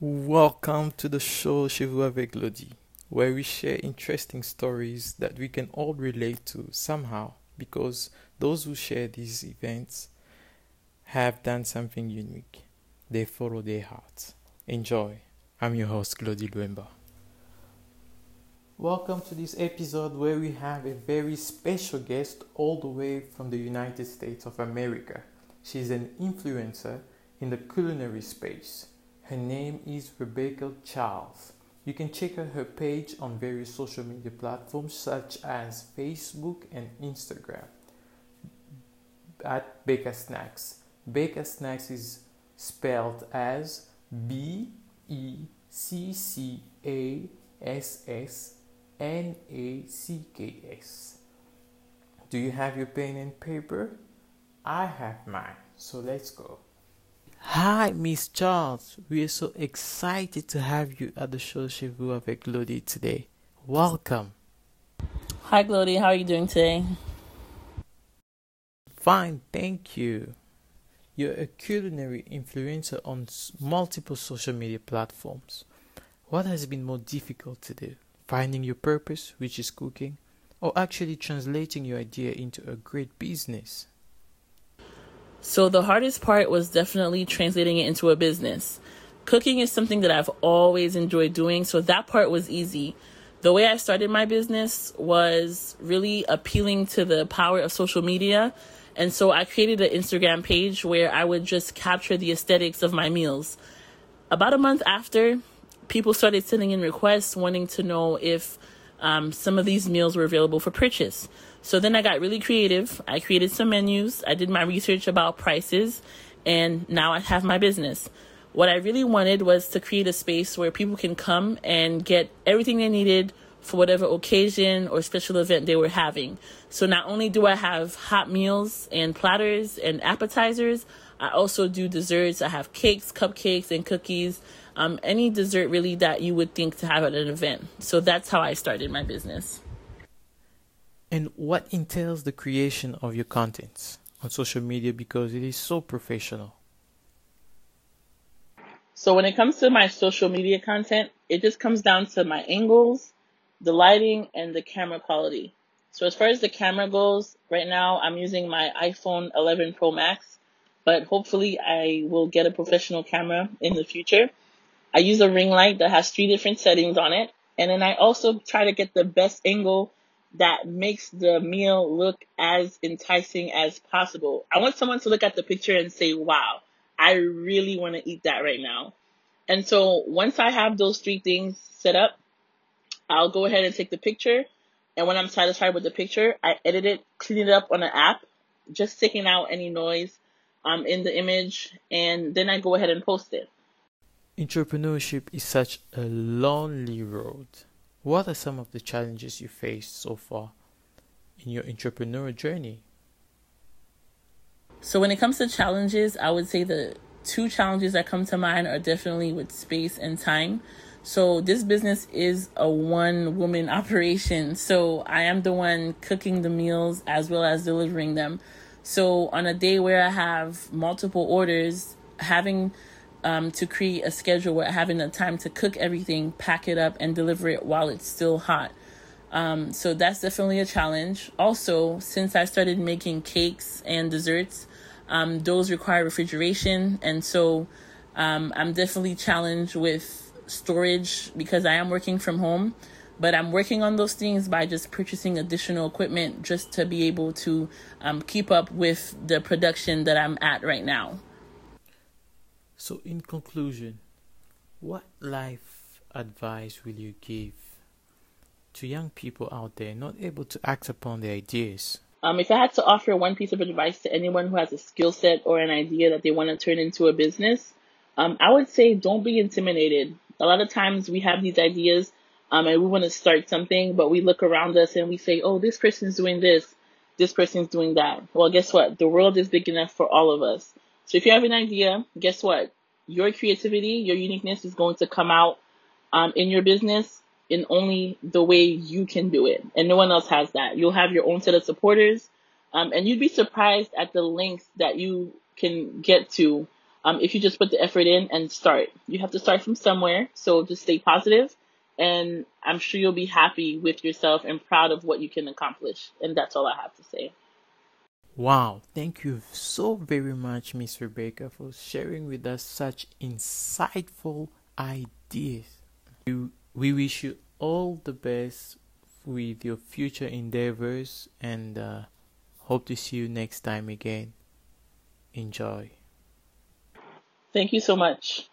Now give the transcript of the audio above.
Welcome to the show vous avec Glody, where we share interesting stories that we can all relate to somehow because those who share these events have done something unique. They follow their hearts. Enjoy. I'm your host, Glody Luemba. Welcome to this episode where we have a very special guest all the way from the United States of America. She's an influencer in the culinary space. Her name is Rebecca Charles. You can check out her page on various social media platforms such as Facebook and Instagram at Becca Snacks. Becca Snacks is spelled as B E C C A S S N A C K S. Do you have your pen and paper? I have mine, so let's go. Hi, Miss Charles. We are so excited to have you at the show vous avec Glody today. Welcome. Hi, Glody. How are you doing today? Fine, thank you. You're a culinary influencer on multiple social media platforms. What has been more difficult to do? Finding your purpose, which is cooking, or actually translating your idea into a great business? So, the hardest part was definitely translating it into a business. Cooking is something that I've always enjoyed doing, so that part was easy. The way I started my business was really appealing to the power of social media. And so I created an Instagram page where I would just capture the aesthetics of my meals. About a month after, people started sending in requests wanting to know if um, some of these meals were available for purchase. So then I got really creative. I created some menus, I did my research about prices, and now I have my business. What I really wanted was to create a space where people can come and get everything they needed for whatever occasion or special event they were having. So not only do I have hot meals and platters and appetizers, I also do desserts. I have cakes, cupcakes, and cookies. Um, any dessert really that you would think to have at an event. So that's how I started my business. And what entails the creation of your contents on social media because it is so professional? So when it comes to my social media content, it just comes down to my angles, the lighting, and the camera quality. So as far as the camera goes, right now I'm using my iPhone 11 Pro Max, but hopefully I will get a professional camera in the future. I use a ring light that has three different settings on it, and then I also try to get the best angle that makes the meal look as enticing as possible. I want someone to look at the picture and say, wow, I really want to eat that right now. And so once I have those three things set up, I'll go ahead and take the picture. And when I'm satisfied with the picture, I edit it, clean it up on an app, just taking out any noise um, in the image, and then I go ahead and post it. Entrepreneurship is such a lonely road. What are some of the challenges you faced so far in your entrepreneurial journey? So when it comes to challenges, I would say the two challenges that come to mind are definitely with space and time. So this business is a one woman operation. So I am the one cooking the meals as well as delivering them. So on a day where I have multiple orders, having um, to create a schedule where having the time to cook everything, pack it up, and deliver it while it's still hot. Um, so that's definitely a challenge. Also, since I started making cakes and desserts, um, those require refrigeration, and so um, I'm definitely challenged with storage because I am working from home. But I'm working on those things by just purchasing additional equipment just to be able to um, keep up with the production that I'm at right now. So, in conclusion, what life advice will you give to young people out there not able to act upon their ideas? Um, if I had to offer one piece of advice to anyone who has a skill set or an idea that they want to turn into a business, um, I would say don't be intimidated. A lot of times we have these ideas um, and we want to start something, but we look around us and we say, oh, this person's doing this, this person's doing that. Well, guess what? The world is big enough for all of us. So if you have an idea, guess what? Your creativity, your uniqueness is going to come out um, in your business in only the way you can do it. And no one else has that. You'll have your own set of supporters. Um, and you'd be surprised at the lengths that you can get to um, if you just put the effort in and start. You have to start from somewhere, so just stay positive, and I'm sure you'll be happy with yourself and proud of what you can accomplish. And that's all I have to say. Wow, thank you so very much, Miss Rebecca, for sharing with us such insightful ideas. We wish you all the best with your future endeavors and uh, hope to see you next time again. Enjoy. Thank you so much.